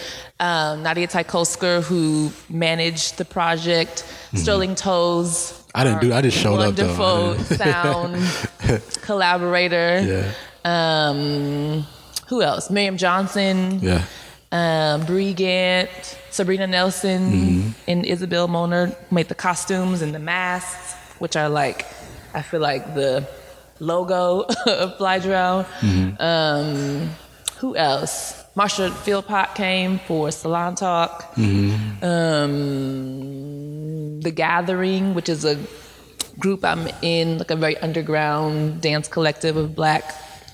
Speaker 3: um, Nadia Tykosker, who managed the project, Sterling Toles.
Speaker 2: Mm-hmm. I didn't do- I just showed up, though.
Speaker 3: Wonderful sound collaborator.
Speaker 2: Yeah,
Speaker 3: Um, who else? Miriam Johnson.
Speaker 2: yeah,
Speaker 3: Um, Bree Gant, Sabrina Nelson,
Speaker 2: Mm-hmm.
Speaker 3: and Isabel Moner made the costumes and the masks, which are like, I feel like the logo of Fly Drown.
Speaker 2: Mm-hmm.
Speaker 3: Um, who else? Marsha Philpott came for Salon Talk.
Speaker 2: Mm-hmm.
Speaker 3: Um, the Gathering, which is a group I'm in, like a very underground dance collective of black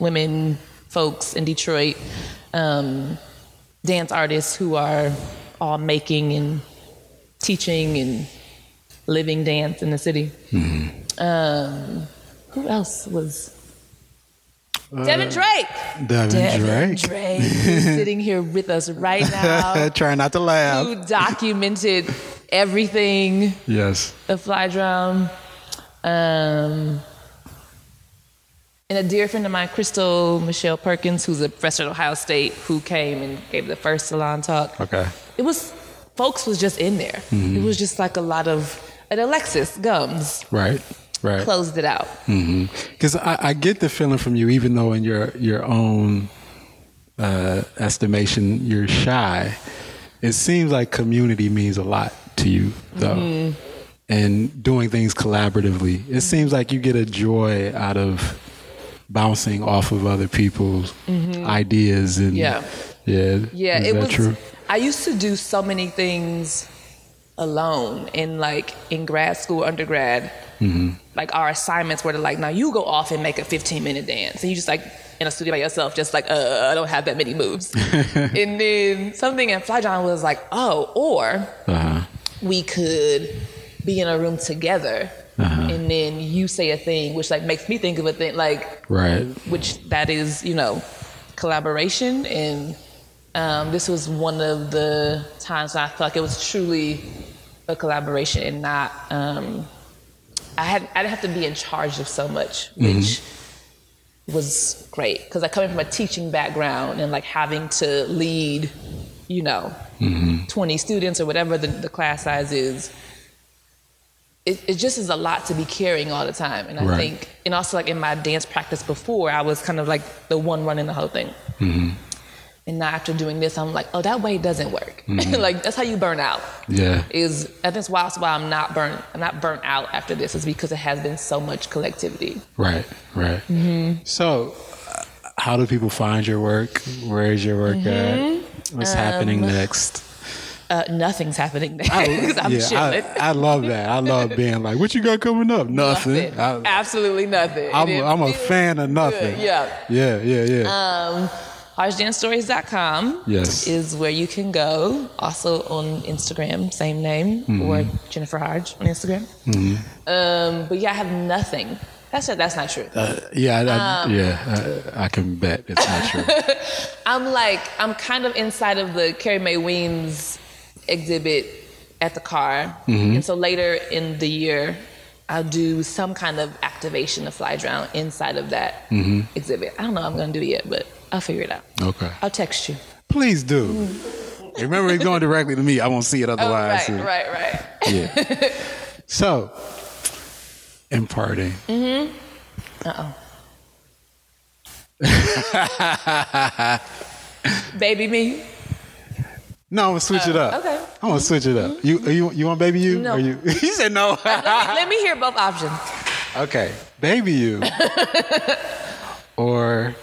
Speaker 3: women folks in Detroit, um, dance artists who are all making and teaching and living dance in the city. Um, who else was? Devin Drake.
Speaker 2: Devin,
Speaker 3: Devin
Speaker 2: Drake.
Speaker 3: Drake, who's sitting here with us right now,
Speaker 2: Try not to laugh.
Speaker 3: who documented everything
Speaker 2: Yes.
Speaker 3: The Fly Drown. Um, and a dear friend of mine, Crystal Michelle Perkins, who's a professor at Ohio State, who came and gave the first salon talk.
Speaker 2: Okay.
Speaker 3: It was, folks was just in there. Mm-hmm. It was just like a lot of, and Alexis Gumbs
Speaker 2: Right. Right.
Speaker 3: closed it out. Mm-hmm.
Speaker 2: Because I, I get the feeling from you, even though in your your own uh, estimation you're shy, it seems like community means a lot to you, though. Mm-hmm. And doing things collaboratively, it seems like you get a joy out of bouncing off of other people's ideas and
Speaker 3: Yeah.
Speaker 2: yeah,
Speaker 3: Yeah,
Speaker 2: Is
Speaker 3: it
Speaker 2: that
Speaker 3: was.
Speaker 2: true?
Speaker 3: I used to do so many things alone, in like in grad school, undergrad.
Speaker 2: Mm-hmm.
Speaker 3: Like our assignments were to like, now you go off and make a 15 minute dance, and you just like in a studio by yourself, just like, uh, I don't have that many moves. and then something in Fly Drown was like, oh, or
Speaker 2: Uh-huh.
Speaker 3: we could be in a room together.
Speaker 2: Uh-huh.
Speaker 3: And then you say a thing, which like makes me think of a thing like
Speaker 2: Right.
Speaker 3: which that is, you know, collaboration. And um, this was one of the times I felt like it was truly a collaboration and not. Um, I had I didn't have to be in charge of so much, which was great because I come from a teaching background and like having to lead, you know, twenty students or whatever the, the class size is. It, it just is a lot to be carrying all the time, and I
Speaker 2: Right.
Speaker 3: think, and also like in my dance practice before, I was kind of like the one running the whole thing. And now after doing this, I'm like, oh, that way doesn't work. like that's how you burn out.
Speaker 2: Yeah.
Speaker 3: Is I think that's why, that's why I'm not burnt. I'm not burnt out after this. Is because it has been so much collectivity.
Speaker 2: Right, right.
Speaker 3: Mm-hmm.
Speaker 2: So, uh, how do people find your work? Where is your work
Speaker 3: Mm-hmm.
Speaker 2: at? What's happening
Speaker 3: Um,
Speaker 2: next?
Speaker 3: Uh, nothing's happening there because I'm
Speaker 2: yeah,
Speaker 3: chilling.
Speaker 2: I, I love that. I love being like, what you got coming up? Nothing.
Speaker 3: Nothing.
Speaker 2: I,
Speaker 3: Absolutely nothing.
Speaker 2: I'm,
Speaker 3: it
Speaker 2: I'm a fan of nothing.
Speaker 3: good. Yeah.
Speaker 2: Yeah, yeah, yeah.
Speaker 3: Um, HargeDanceStories.com
Speaker 2: Yes.
Speaker 3: is where you can go. Also on Instagram, same name,
Speaker 2: Mm-hmm.
Speaker 3: or Jennifer Harge on Instagram. Um, but yeah, I have nothing. That's that's not true.
Speaker 2: Uh, yeah, I,
Speaker 3: um,
Speaker 2: yeah. I, I can bet it's not true.
Speaker 3: I'm like, I'm kind of inside of the Carrie Mae Weems exhibit at the car. Mm-hmm. And so later in the year, I'll do some kind of activation of Fly Drown inside of that mm-hmm. exhibit. I don't know what I'm going to do yet, but I'll figure it out.
Speaker 2: Okay.
Speaker 3: I'll text you.
Speaker 2: Please do. Mm. Remember, it's going directly to me. I won't see it otherwise.
Speaker 3: Oh,
Speaker 2: otherwise.
Speaker 3: right, right, right.
Speaker 2: Yeah. so, imparting. Mm-hmm.
Speaker 3: Uh-oh. Baby me.
Speaker 2: No, I'm gonna switch it up.
Speaker 3: Oh, okay.
Speaker 2: I'm gonna switch it up. You you you want baby you?
Speaker 3: No.
Speaker 2: Or you? he said no.
Speaker 3: Let me, let me hear both options.
Speaker 2: okay, baby you. or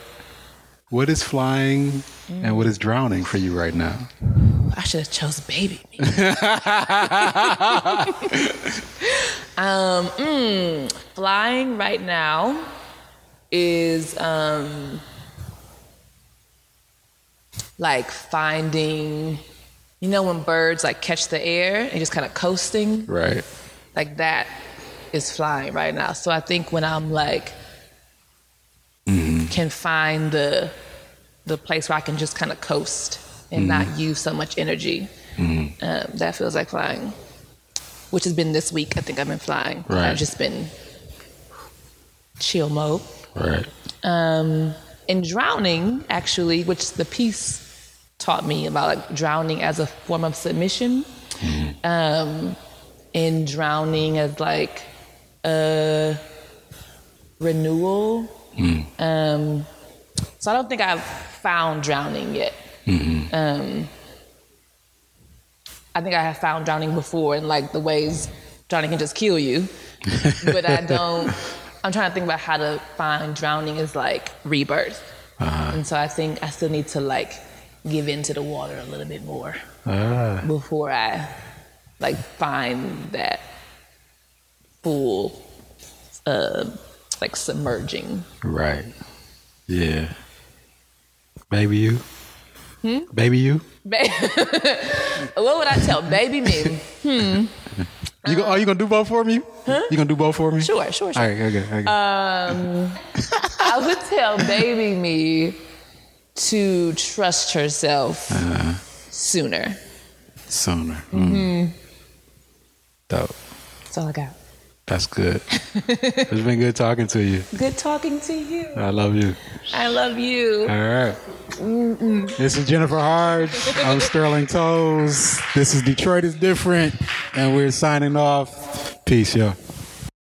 Speaker 2: what is flying and what is drowning for you right now?
Speaker 3: I should have chose baby um, mm, flying right now is um, like finding, you know, when birds like catch the air and just kind of coasting,
Speaker 2: Right.
Speaker 3: like that is flying right now. So I think when I'm like can find the the place where I can just kind of coast and not use so much energy, um, that feels like flying. Which has been this week. I think I've been flying.
Speaker 2: Right.
Speaker 3: I've just been chill mode.
Speaker 2: Right.
Speaker 3: Um, and drowning, actually, which the piece taught me about like drowning as a form of submission, um, and drowning as like a renewal. Um, so I don't think I've found drowning yet. Um, I think I have found drowning before in like the ways drowning can just kill you, but I don't. I'm trying to think about how to find drowning is like rebirth, and so I think I still need to like give into the water a little bit more
Speaker 2: Ah.
Speaker 3: before I like find that full uh, like submerging.
Speaker 2: Right. Yeah. Baby you. Hmm? Baby you.
Speaker 3: Ba- what would I tell baby me? hmm.
Speaker 2: You go, oh, you gonna do both for me? Huh? You gonna do both for me?
Speaker 3: Sure, sure, sure.
Speaker 2: All right. Okay. okay.
Speaker 3: I would tell baby me to trust herself sooner.
Speaker 2: Sooner. Mm. Dope.
Speaker 3: That's all I got.
Speaker 2: That's good. it's been good talking to you.
Speaker 3: Good talking to you.
Speaker 2: I love you.
Speaker 3: I love you.
Speaker 2: All right. This is Jennifer Harge. I'm Sterling Toles. This is Detroit is Different. And we're signing off. Peace, y'all.